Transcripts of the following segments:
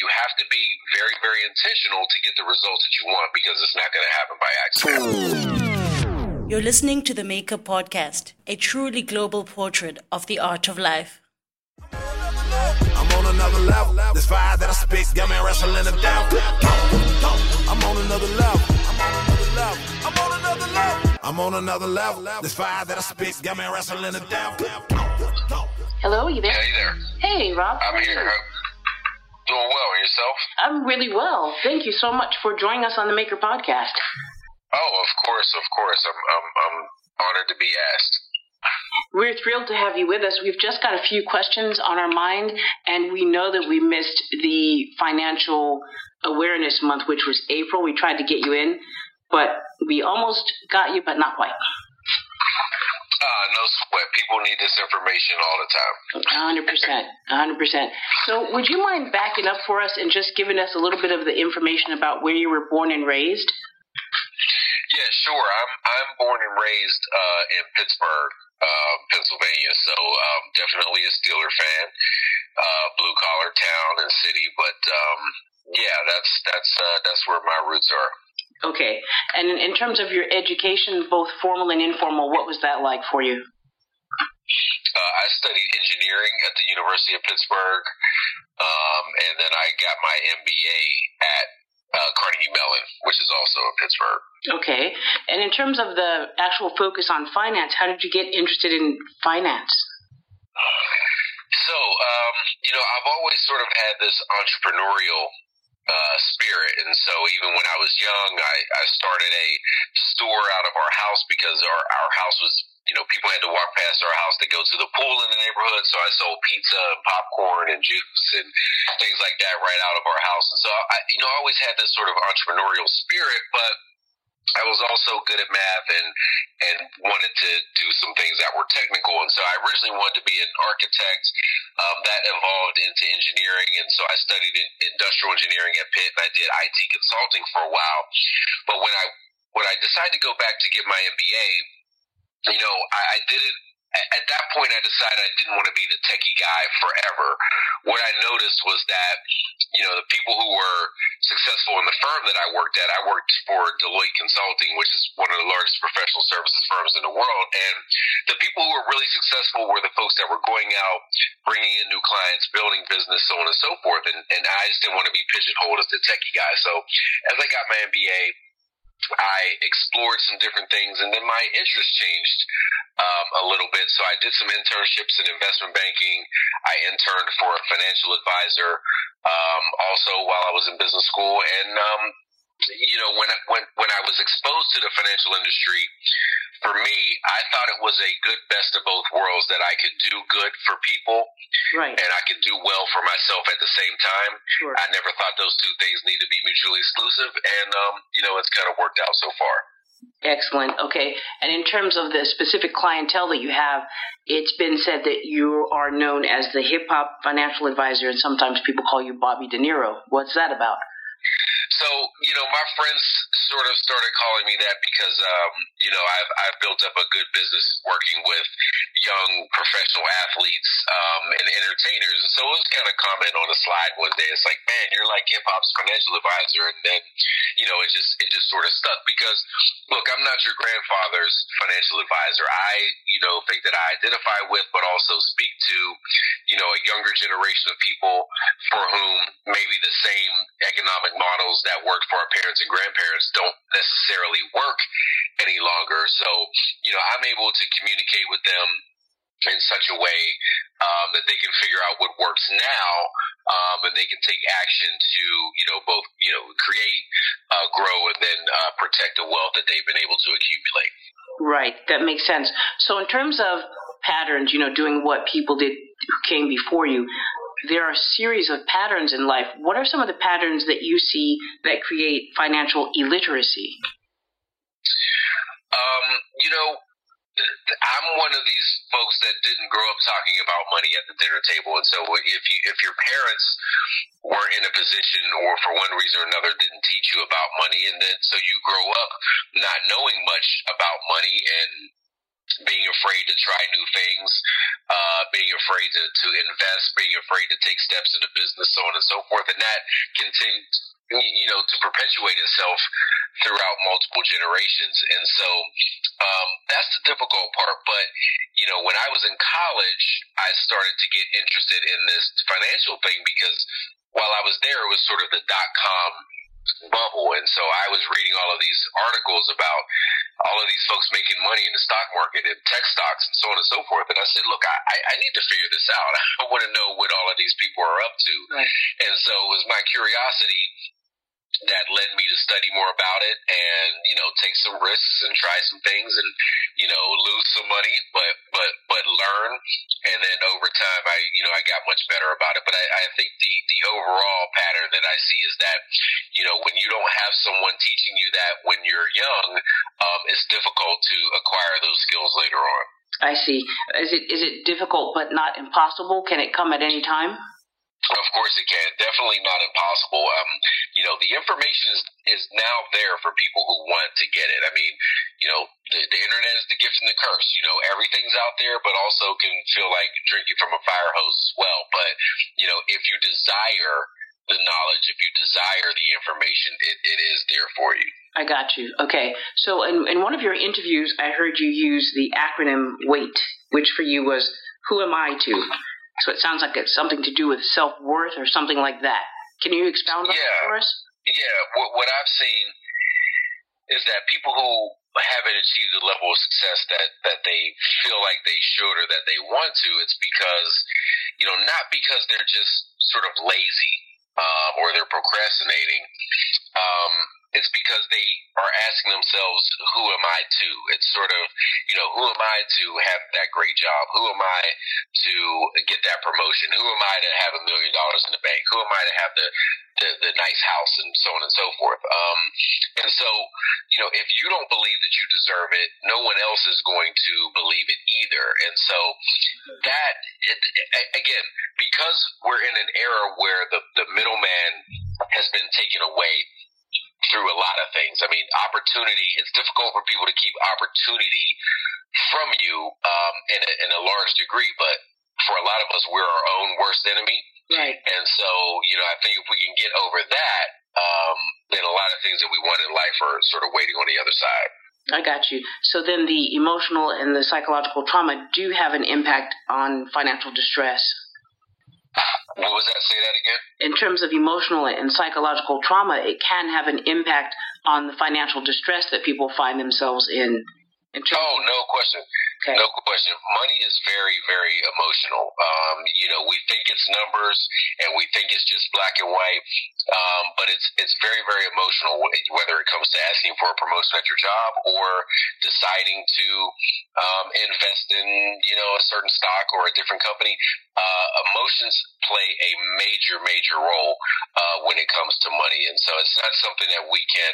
you have to be very, very intentional to get the results that you want because it's not going to happen by accident. You're listening to the Maker Podcast, a truly global portrait of the art of life. I'm on another level. This fire that I spit got me wrestling the devil. I'm on another level. I'm on another level. I'm on another level. This fire that I spit got me wrestling the devil. Hello, you there? Hey there. Hey, Rob. I'm here. Doing well. Yourself? I'm really well. Thank you so much for joining us on the Maker Podcast. Oh, of course, of course. I'm, I'm, I'm honored to be asked. We're thrilled to have you with us. We've just got a few questions on our mind, and we know that we missed the Financial Awareness Month, which was April. We tried to get you in, but we almost got you, but not quite. Uh, no sweat. People need this information all the time. Hundred percent, hundred percent. So, would you mind backing up for us and just giving us a little bit of the information about where you were born and raised? Yeah, sure. I'm I'm born and raised uh, in Pittsburgh, uh, Pennsylvania. So um, definitely a Steeler fan, uh, blue collar town and city. But um, yeah, that's that's uh, that's where my roots are. Okay. And in, in terms of your education, both formal and informal, what was that like for you? Uh, I studied engineering at the University of Pittsburgh, um, and then I got my MBA at uh, Carnegie Mellon, which is also in Pittsburgh. Okay. And in terms of the actual focus on finance, how did you get interested in finance? So, um, you know, I've always sort of had this entrepreneurial uh, spirit, and so even when I was young, I, I started a store out of our house because our our house was, you know, people had to walk past our house to go to the pool in the neighborhood. So I sold pizza and popcorn and juice and things like that right out of our house. And so I, you know, I always had this sort of entrepreneurial spirit, but I was also good at math and and wanted to do some things that were technical. And so I originally wanted to be an architect. Um, that evolved into engineering, and so I studied in industrial engineering at Pitt, and I did IT consulting for a while. But when I when I decided to go back to get my MBA, you know, I, I did it. At at that point, I decided I didn't want to be the techie guy forever. What I noticed was that, you know, the people who were successful in the firm that I worked at, I worked for Deloitte Consulting, which is one of the largest professional services firms in the world. And the people who were really successful were the folks that were going out, bringing in new clients, building business, so on and so forth. And, and I just didn't want to be pigeonholed as the techie guy. So as I got my MBA, I explored some different things, and then my interest changed um, a little bit. So I did some internships in investment banking. I interned for a financial advisor, um, also while I was in business school, and um, you know when when when I was exposed to the financial industry, for me, I thought it was a good best of both worlds that I could do good for people Right. and I could do well for myself at the same time. Sure. I never thought those two things need to be mutually exclusive, and um, you know it's kind of worked out so far. Excellent. Okay. And in terms of the specific clientele that you have, it's been said that you are known as the hip hop financial advisor, and sometimes people call you Bobby Dinero. What's that about? So, you know, my friends sort of started calling me that because, um, you know, I've, I've built up a good business working with young professional athletes um, and entertainers. And so it was kind of comment on the slide one day. It's like, man, you're like hip hop's financial advisor. And then, you know, it just, it just sort of stuck because, look, I'm not your grandfather's financial advisor. I, you know, think that I identify with, but also speak to, you know, a younger generation of people for whom maybe the same economic models that worked for our parents and grandparents don't necessarily work any longer. So, you know, I'm able to communicate with them in such a way um, that they can figure out what works now, um, and they can take action to, you know, both, you know, create, uh, grow, and then uh, protect the wealth that they've been able to accumulate. Right. That makes sense. So, in terms of patterns, you know, doing what people did who came before you, there are a series of patterns in life. What are some of the patterns that you see that create financial illiteracy? Um, you know, I'm one of these folks that didn't grow up talking about money at the dinner table, and so if you if your parents weren't in a position, or for one reason or another, didn't teach you about money, and then so you grow up not knowing much about money, and being afraid to try new things, uh, being afraid to, to invest, being afraid to take steps into business, so on and so forth. And that continues, you know, to perpetuate itself throughout multiple generations. And so um, that's the difficult part. But, you know, when I was in college, I started to get interested in this financial thing because while I was there, it was sort of the dot com bubble. And so I was reading all of these articles about all of these folks making money in the stock market and tech stocks and so on and so forth. And I said, look, I, I need to figure this out. I want to know what all of these people are up to. Right. And so it was my curiosity that led me to study more about it and you know take some risks and try some things and you know lose some money but but but learn. And then over time i you know i got much better about it. But i, I think the the overall pattern that i see is that you know when you don't have someone teaching you that when you're young um, it's difficult to acquire those skills later on. I see. Is it is it difficult but not impossible? Can it come at any time of course it can. Definitely not impossible. Um, you know, the information is, is now there for people who want to get it. I mean, you know, the, the internet is the gift and the curse. You know, everything's out there, but also can feel like drinking from a fire hose as well. But, you know, if you desire the knowledge, if you desire the information, it, it is there for you. I got you. Okay. So in, in one of your interviews, I heard you use the acronym WAIT, which for you was Who Am I To? So it sounds like it's something to do with self worth or something like that. Can you expound on yeah. that for us? Yeah. What, what I've seen is that people who haven't achieved the level of success that, that they feel like they should or that they want to, it's because, you know, not because they're just sort of lazy um, or they're procrastinating. Um, it's because they are asking themselves, who am I to? It's sort of, you know, who am I to have that great job? Who am I to get that promotion? Who am I to have a million dollars in the bank? Who am I to have the, the, the nice house and so on and so forth? Um, and so, you know, if you don't believe that you deserve it, no one else is going to believe it either. And so that, it, again, because we're in an era where the, the middleman has been taken away, through a lot of things. I mean, opportunity, it's difficult for people to keep opportunity from you um, in, a, in a large degree, but for a lot of us, we're our own worst enemy. Right. And so, you know, I think if we can get over that, um, then a lot of things that we want in life are sort of waiting on the other side. I got you. So then the emotional and the psychological trauma do have an impact on financial distress. What was that? Say that again. In terms of emotional and psychological trauma, it can have an impact on the financial distress that people find themselves in. in oh, no question. Okay. No question. Money is very, very emotional. Um, you know, we think it's numbers and we think it's just black and white, um, but it's it's very, very emotional. Whether it comes to asking for a promotion at your job or deciding to um, invest in you know a certain stock or a different company, uh, emotions play a major, major role uh, when it comes to money, and so it's not something that we can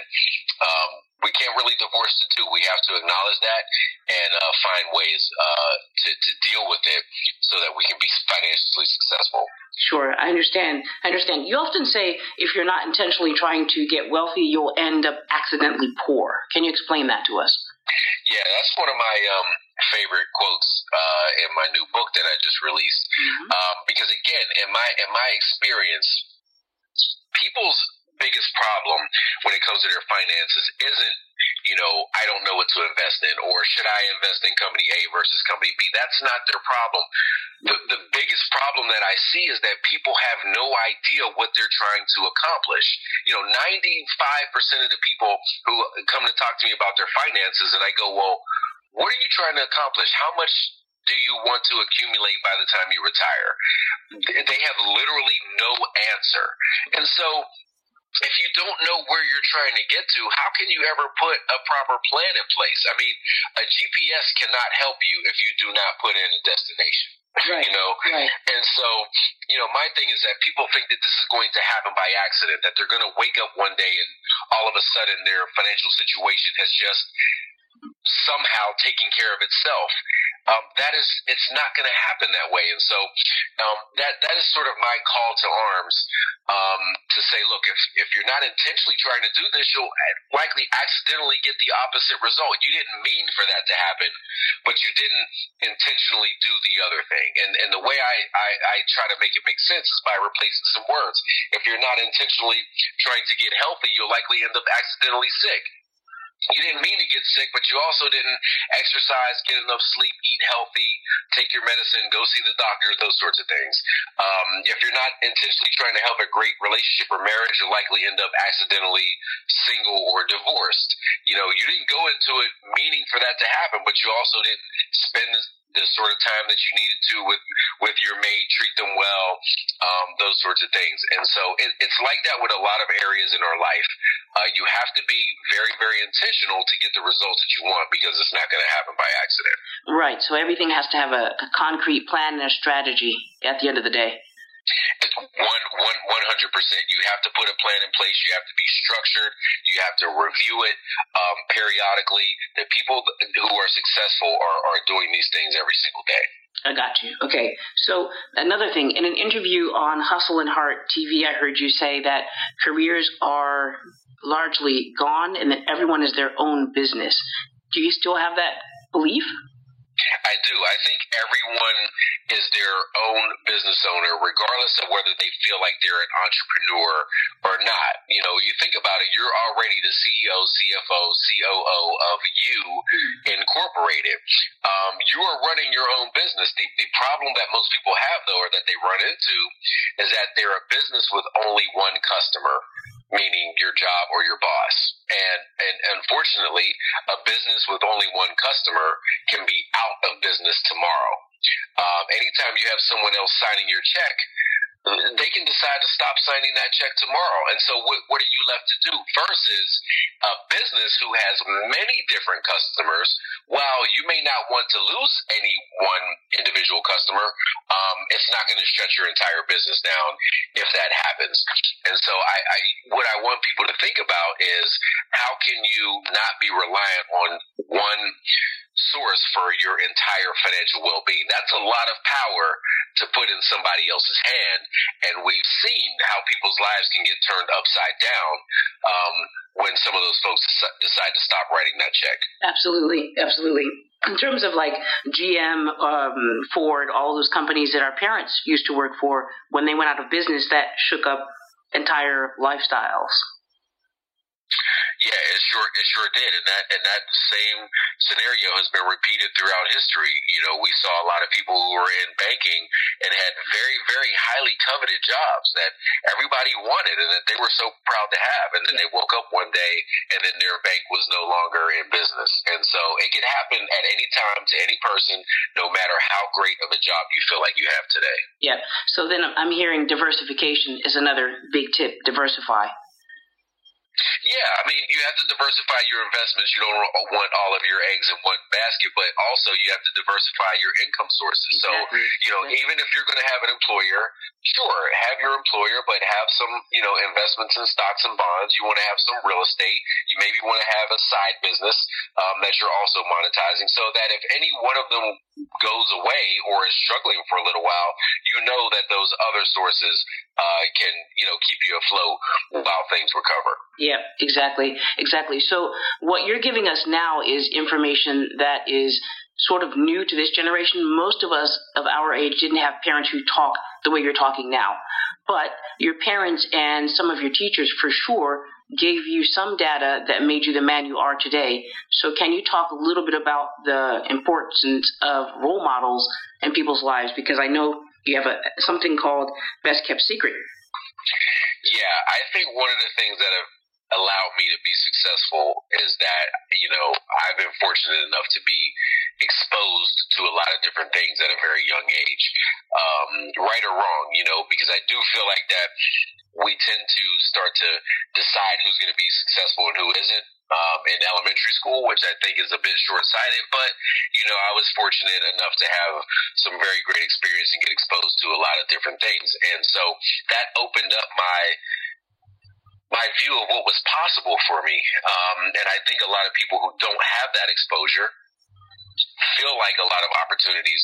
um, we can't really divorce the two. We have to acknowledge that and uh, find ways uh, to, to deal with it so that we can be financially successful. Sure, I understand. I understand. You often say if you're not intentionally trying to get wealthy, you'll end up accidentally poor. Can you explain that to us? Yeah, that's one of my um, favorite quotes uh, in my new book that I just released. Mm-hmm. Um, because again, in my in my experience, people's biggest problem when it comes to their finances isn't, you know, I don't know what to invest in or should I invest in company A versus company B. That's not their problem. The, the biggest problem that I see is that people have no idea what they're trying to accomplish. You know, 95% of the people who come to talk to me about their finances and I go, well, what are you trying to accomplish? How much do you want to accumulate by the time you retire? They have literally no answer. And so if you don't know where you're trying to get to, how can you ever put a proper plan in place? I mean, a GPS cannot help you if you do not put in a destination. Right, you know, right. and so you know, my thing is that people think that this is going to happen by accident, that they're going to wake up one day and all of a sudden their financial situation has just somehow taken care of itself. Um, that is it's not going to happen that way. And so um, that that is sort of my call to arms um, to say, look, if if you're not intentionally trying to do this, you'll likely accidentally get the opposite result. You didn't mean for that to happen, but you didn't intentionally do the other thing. And and the way I, I, I try to make it make sense is by replacing some words. If you're not intentionally trying to get healthy, you'll likely end up accidentally sick you didn't mean to get sick, but you also didn't exercise, get enough sleep, eat healthy, take your medicine, go see the doctor, those sorts of things. Um, if you're not intentionally trying to help a great relationship or marriage, you'll likely end up accidentally single or divorced. You know, you didn't go into it meaning for that to happen, but you also didn't spend the sort of time that you needed to with with your maid, treat them well, um, those sorts of things. And so it, it's like that with a lot of areas in our life. Uh, you have to be very, very intentional to get the results that you want because it's not going to happen by accident. Right. So everything has to have a, a concrete plan and a strategy at the end of the day. One, one, one hundred percent. You have to put a plan in place. You have to be structured. You have to review it um, periodically. The people who are successful are, are doing these things every single day. I got you. Okay. So another thing, in an interview on Hustle and Heart TV, I heard you say that careers are largely gone and that everyone is their own business. Do you still have that belief? I do. I think everyone is their own business owner, regardless of whether they feel like they're an entrepreneur or not. You know, you think about it, you're already the CEO, CFO, COO of you incorporated. Um, you are running your own business. The, the problem that most people have, though, or that they run into, is that they're a business with only one customer meaning your job or your boss. And and unfortunately, a business with only one customer can be out of business tomorrow. Um, anytime you have someone else signing your check, they can decide to stop signing that check tomorrow. And so, what, what are you left to do? Versus a business who has many different customers. While you may not want to lose any one individual customer, um, it's not going to shut your entire business down if that happens. And so, I, I what I want people to think about is how can you not be reliant on one source for your entire financial well-being. That's a lot of power to put in somebody else's hand, and we've seen how people's lives can get turned upside down um, when some of those folks decide to stop writing that check. Absolutely, absolutely. In terms of like GM, um, Ford, all those companies that our parents used to work for, when they went out of business, that shook up entire lifestyles. Yeah, it sure it sure did, and that and that same scenario has been repeated throughout history. You know, we saw a lot of people who were in banking and had very very highly coveted jobs that everybody wanted and that they were so proud to have, and then they woke up one day and then their bank was no longer in business, and so it can happen at any time to any person, no matter how great of a job you feel like you have today. Yeah. So then I'm hearing diversification is another big tip. Diversify. Yeah, I mean, you have to diversify your investments. You don't want all of your eggs in one basket, but also you have to diversify your income sources. So, you know, even if you're going to have an employer, sure, have your employer, but have some, you know, investments in stocks and bonds. You want to have some real estate. You maybe want to have a side business um, that you're also monetizing so that if any one of them goes away or is struggling for a little while, you know that those other sources uh, can, you know, keep you afloat while things recover. Yeah, exactly, exactly. So what you're giving us now is information that is sort of new to this generation. Most of us of our age didn't have parents who talk the way you're talking now. But your parents and some of your teachers for sure gave you some data that made you the man you are today. So can you talk a little bit about the importance of role models in people's lives? Because I know you have a something called best kept secret. Yeah, I think one of the things that have allowed me to be successful is that, you know, I've been fortunate enough to be exposed to a lot of different things at a very young age, um, right or wrong, you know, because I do feel like that we tend to start to decide who's going to be successful and who isn't. Um, in elementary school, which I think is a bit short sighted, but you know, I was fortunate enough to have some very great experience and get exposed to a lot of different things. And so that opened up my my view of what was possible for me. Um, and I think a lot of people who don't have that exposure feel like a lot of opportunities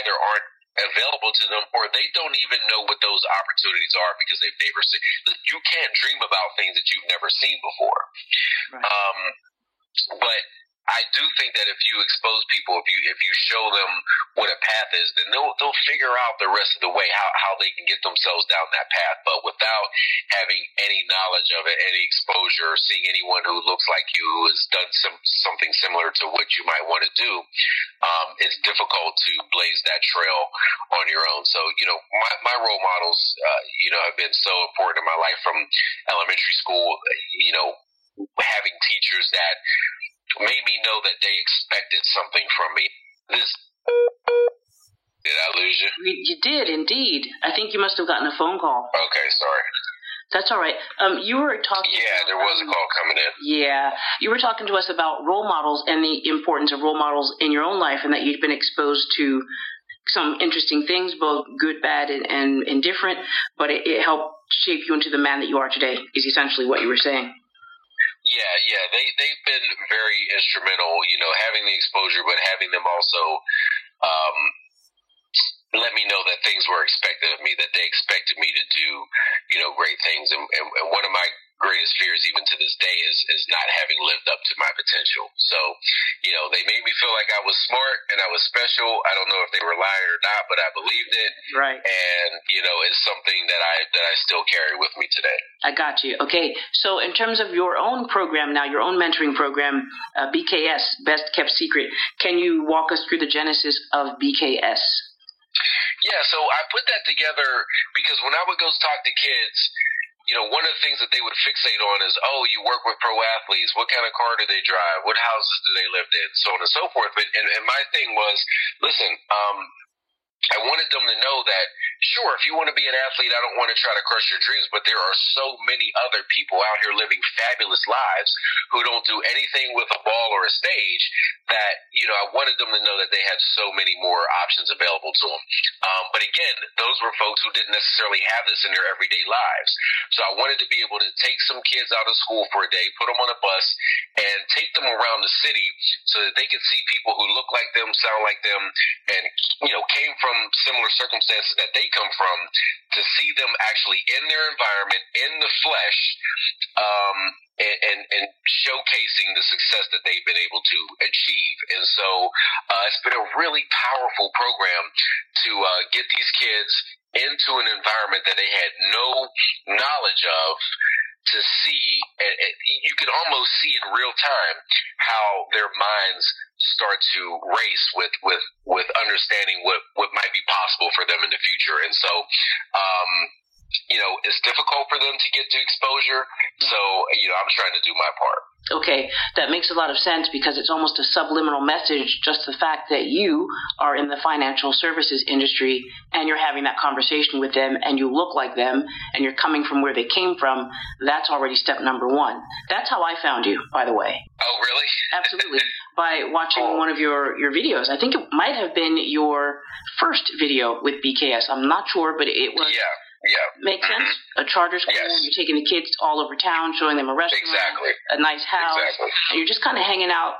either aren't available to them or they don't even know what those opportunities are because they've never seen you can't dream about things that you've never seen before right. um, but I do think that if you expose people, if you if you show them what a path is, then they'll they'll figure out the rest of the way how how they can get themselves down that path. But without having any knowledge of it, any exposure, seeing anyone who looks like you who has done some something similar to what you might want to do, um, it's difficult to blaze that trail on your own. So you know, my my role models, uh, you know, have been so important in my life from elementary school. You know, having teachers that made me know that they expected something from me. This did I lose you? You did indeed. I think you must have gotten a phone call. Okay, sorry. That's all right. Um, you were talking. Yeah, there was a call coming in. Yeah, you were talking to us about role models and the importance of role models in your own life, and that you've been exposed to some interesting things, both good, bad, and, and indifferent. But it, it helped shape you into the man that you are today. Is essentially what you were saying. Yeah, yeah, they they've been very instrumental. You know, having the exposure, but having them also um, let me know that things were expected of me, that they expected me to do, you know, great things. And, and, and one of my greatest fears, even to this day, is is not having lived up to my potential. So, you know, they made me feel like I was smart and I was special. I don't know if they were lying or not, but I believed it. Right. And you know, it's something that I that I still carry with me today. I got you. Okay, so in terms of your own program now, your own mentoring program, uh, BKS, Best Kept Secret, can you walk us through the genesis of BKS? Yeah, so I put that together because when I would go talk to kids, you know, one of the things that they would fixate on is, oh, you work with pro athletes. What kind of car do they drive? What houses do they live in? So on and so forth. But and, and my thing was, listen, um, I wanted them to know that, sure, if you want to be an athlete, I don't want to try to crush your dreams, but there are so many other people out here living fabulous lives who don't do anything with a ball or a stage that, you know, I wanted them to know that they had so many more options available to them. Um, but again, those were folks who didn't necessarily have this in their everyday lives. So I wanted to be able to take some kids out of school for a day, put them on a bus, and take them around the city so that they could see people who look like them, sound like them, and, you know, came from from similar circumstances that they come from to see them actually in their environment in the flesh um, and, and, and, showcasing the success that they've been able to achieve. And so uh, it's been a really powerful program to uh, get these kids into an environment that they had no knowledge of to see, and, and you can almost see in real time how their minds start to race with with with understanding what what might be possible for them in the future. And so, um, you know, it's difficult for them to get to exposure. So, you know, I'm trying to do my part. Okay, that makes a lot of sense because it's almost a subliminal message. Just the fact that you are in the financial services industry and you're having that conversation with them and you look like them and you're coming from where they came from, that's already step number one. That's how I found you, by the way. Oh, really? Absolutely. By watching oh. one of your, your videos. I think it might have been your first video with BKS. I'm not sure, but it was. Yeah yeah. Make mm-hmm. sense? A charter school, yes. you're taking the kids all over town, showing them a restaurant, exactly. a nice house, exactly. and you're just kind of hanging out,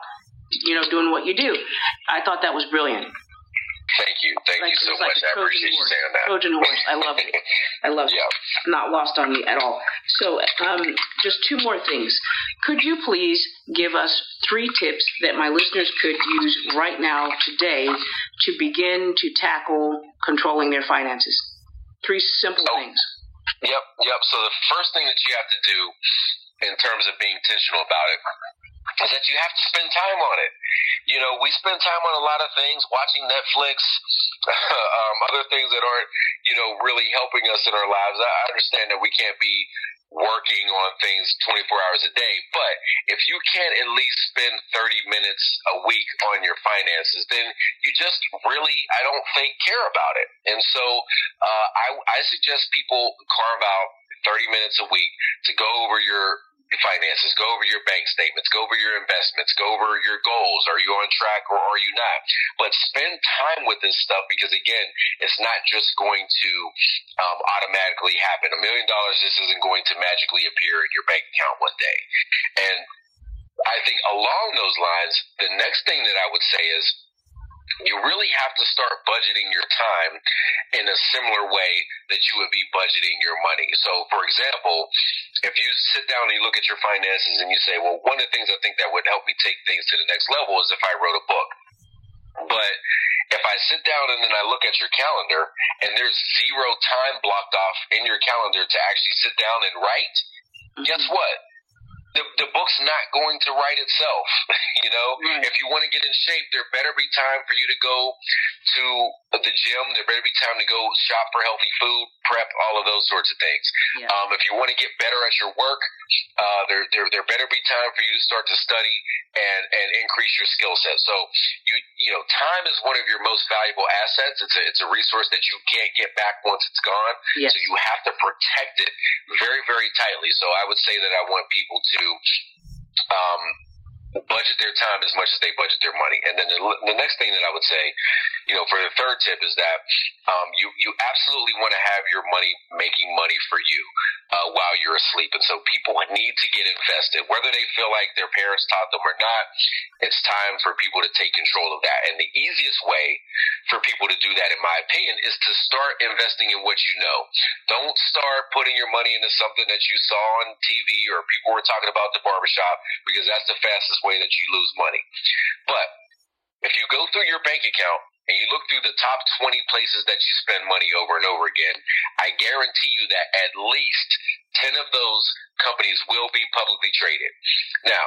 you know, doing what you do. I thought that was brilliant. Thank you. Thank like, you so like much. I appreciate horse. you saying that. Trojan horse. I love it. I love yeah. it. Not lost on me at all. So, um, just two more things. Could you please give us three tips that my listeners could use right now, today, to begin to tackle controlling their finances? Three simple oh, things. Yep, yep. So the first thing that you have to do in terms of being intentional about it is that you have to spend time on it. You know, we spend time on a lot of things, watching Netflix, um, other things that aren't, you know, really helping us in our lives. I understand that we can't be working on things 24 hours a day. But if you can't at least spend 30 minutes a week on your finances, then you just really, I don't think, care about it. And so uh, I, I suggest people carve out 30 minutes a week to go over your finances, go over your bank statements, go over your investments, go over your goals. Are you on track or are you not? But spend time with this stuff because again, it's not just going to um, automatically happen. A million dollars just isn't going to magically appear in your bank account one day. And I think along those lines, the next thing that I would say is you really have to start budgeting your time in a similar way that you would be budgeting your money. So, for example, if you sit down and you look at your finances and you say, well, one of the things I think that would help me take things to the next level is if I wrote a book. But if I sit down and then I look at your calendar and there's zero time blocked off in your calendar to actually sit down and write, mm-hmm. guess what? The, the book's not going to write itself. you know, right. if you want to get in shape, there better be time for you to go to the gym. There better be time to go shop for healthy food, prep, all of those sorts of things. Yeah. Um, if you want to get better at your work, uh, there, there there better be time for you to start to study and and increase your skill set. So you you know, time is one of your most valuable assets. It's a it's a resource that you can't get back once it's gone. Yes. So you have to protect it very very tightly. So I would say that I want people to um, budget their time as much as they budget their money. And then the, the next thing that I would say, you know, for the third tip is that um, you you absolutely want to have your money making money for you uh, while you're asleep. And so people need to get invested, whether they feel like their parents taught them or not. It's time for people to take control of that. And the easiest way for people to do that, in my opinion, is to start investing in what you know. Don't start putting your money into something that you saw on TV or people were talking about the barbershop because that's the fastest way that you lose money. But if you go through your bank account and you look through the top 20 places that you spend money over and over again, I guarantee you that at least 10 of those companies will be publicly traded. Now,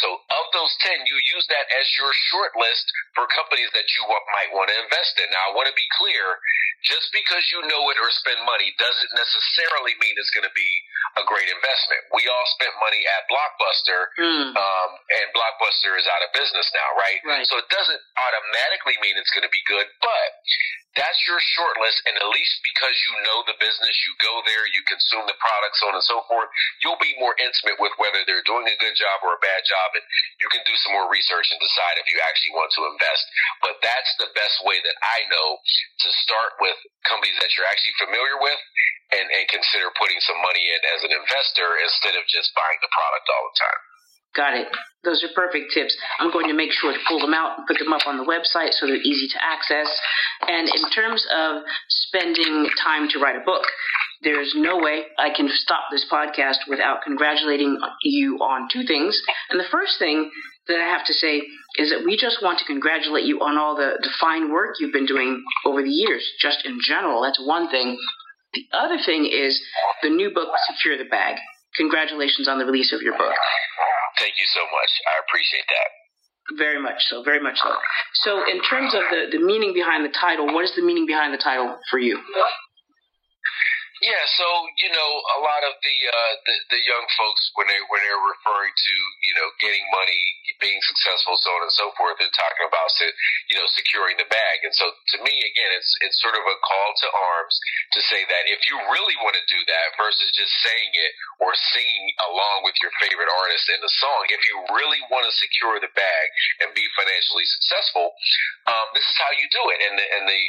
so of those 10, you use that as your short list for companies that you might want to invest in. Now, I want to be clear, just because you know it or spend money doesn't necessarily mean it's going to be a great investment. We all spent money at Blockbuster, mm. um, and Blockbuster is out of business now, right? right? So it doesn't automatically mean it's going to be good, but that's your short list. And at least because you know the business, you go there, you consume the products, so on and so forth, you'll be more intimate with whether they're doing a good job or a bad job. And you can do some more research and decide if you actually want to invest. But that's the best way that I know to start with companies that you're actually familiar with and, and consider putting some money in as an investor instead of just buying the product all the time. Got it. Those are perfect tips. I'm going to make sure to pull them out and put them up on the website so they're easy to access. And in terms of spending time to write a book, there's no way I can stop this podcast without congratulating you on two things. And the first thing that I have to say is that we just want to congratulate you on all the, the fine work you've been doing over the years, just in general. That's one thing. The other thing is the new book, Secure the Bag. Congratulations on the release of your book. Thank you so much. I appreciate that. Very much so, very much so. So, in terms of the, the meaning behind the title, what is the meaning behind the title for you? Yeah, so you know, a lot of the uh, the, the young folks when they when they're referring to you know getting money, being successful, so on and so forth, they're talking about you know securing the bag. And so to me, again, it's it's sort of a call to arms to say that if you really want to do that versus just saying it or singing along with your favorite artist in the song, if you really want to secure the bag and be financially successful, um, this is how you do it. And the, and the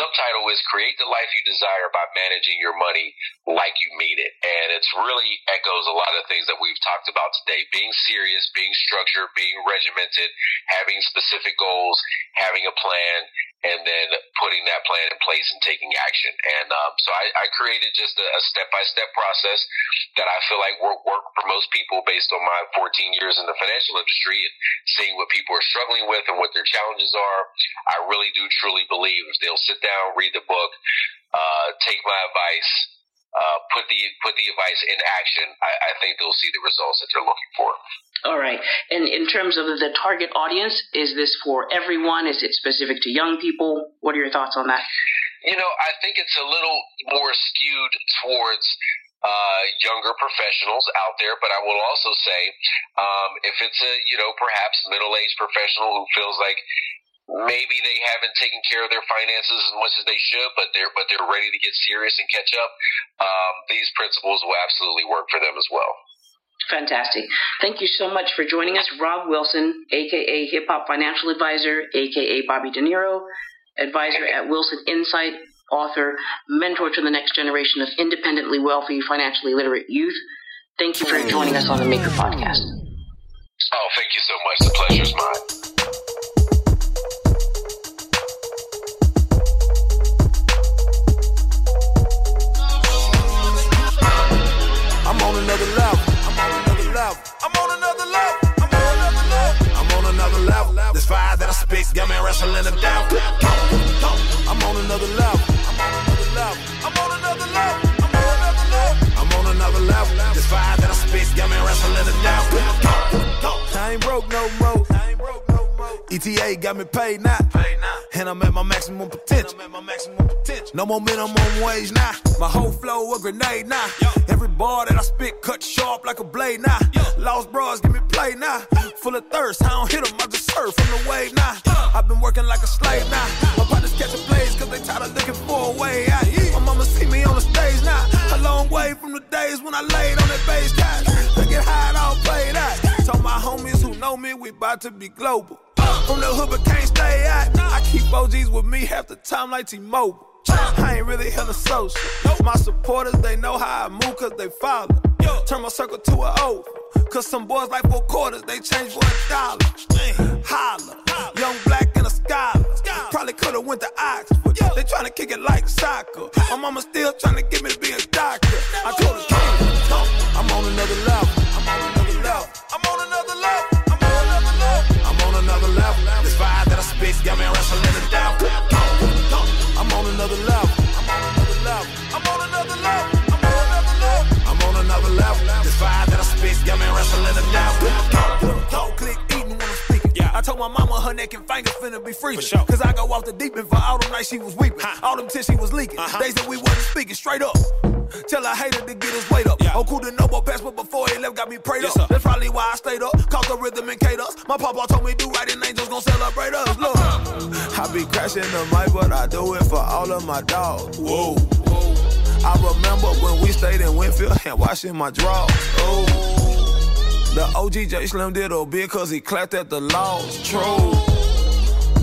subtitle is "Create the Life You Desire by Managing Your Money." Like you mean it. And it's really echoes a lot of things that we've talked about today. Being serious, being structured, being regimented, having specific goals, having a plan, and then putting that plan in place and taking action. And um, so I, I, created just a, step-by-step process that I feel like will work for most people based on my 14 years in the financial industry and seeing what people are struggling with and what their challenges are. I really do truly believe if they'll sit down, read the book, uh, take my advice, uh, put the put the advice in action, I, I, think they'll see the results that they're looking for. All right. And in terms of the target audience, is this for everyone? Is it specific to young people? What are your thoughts on that? You know, I think it's a little more skewed towards uh, younger professionals out there, but I will also say um, if it's a you know perhaps middle aged professional who feels like maybe they haven't taken care of their finances as much as they should, but they're but they're ready to get serious and catch up. Um, these principles will absolutely work for them as well. Fantastic. Thank you so much for joining us, Rob Wilson, aka Hip Hop Financial Advisor, aka Bobby Dinero, advisor at Wilson Insight, author, mentor to the next generation of independently wealthy, financially literate youth. Thank you for joining us on the Maker Podcast. Oh, thank you so much. The pleasure is mine. Wrestling them down. I'm on another level. I'm on another level. I'm on another level. I'm on another level. This fire that I spit got me wrestling them down. I ain't broke no more. ETA got me paid now. And I'm at my maximum potential. No more minimum wage now. My whole flow a grenade now. Every bar that I spit cut sharp like a blade now. Lost bras, give me play now. Full of thirst, I don't hit them, I just surf from the wave now. I've been working like a slave now. My partners catching plays cause they tired of looking for a way out. My mama see me on the stage now. A long way from the days when I laid on that bass couch. I get high, I don't play that. Told my homies who know me, we about to be global. From the hood, but can't stay out. I keep OGs with me half the time like T-Mobile. I ain't really hella social. My supporters, they know how I move cause they follow. Turn my circle to a O. Cause some boys like four quarters, they change for a dollar. Holla. Young black and a scholar. Probably could've went to Oxford. They tryna kick it like soccer. My mama still tryna get me to be a doctor. I told her, I'm on another level. I'm on another level. I'm on another level. I'm on another level. I'm on another level. This fire that I spit got me wrestling it down. I'm on another level. Told my mama her neck and fingers finna be freezing. Sure. Cause I go off the deep end for all them nights she was weeping. Huh. All them tears she was leaking. Uh-huh. Days that we wasn't speaking straight up. Tell a hater to get his weight up. Yeah. Oh, cool to know about passport before he left, got me prayed yes, up. Sir. That's probably why I stayed up. Caught the rhythm and cadence. My papa told me do right and angels gon' celebrate us. Look, I be crashing the mic, but I do it for all of my dogs. Whoa. Whoa. I remember when we stayed in Winfield and washing my drawers. Oh. The OGJ Slim did a bit cause he clapped at the laws. True.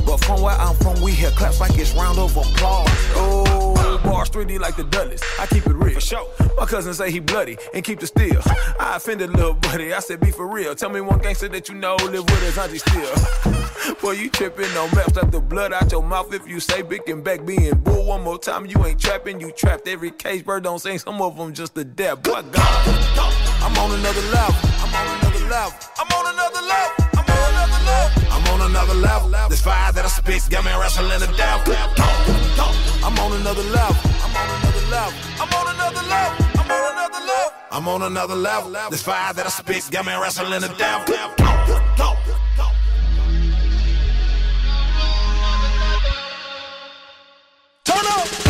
But from where I'm from, we hear claps like it's round of applause. Oh, bars 3D like the Dudleys. I keep it real. For sure. My cousin say he bloody and keep the steel. I offended little buddy. I said, be for real. Tell me one gangster that you know live with his auntie still. Boy, you tripping on maps, slap the blood out your mouth if you say big and back being bull one more time. You ain't trapping, you trapped every cage bird. Don't sing some of them just a death. Boy, God. I'm on another level. Level. I'm on another level. I'm on another level. I'm on another level. This fire that I spit got me wrestling the devil. I'm on another level. I'm on another level. I'm on another level. I'm on another level. I'm on another level. This fire that I spit got me wrestling the devil. Turn up.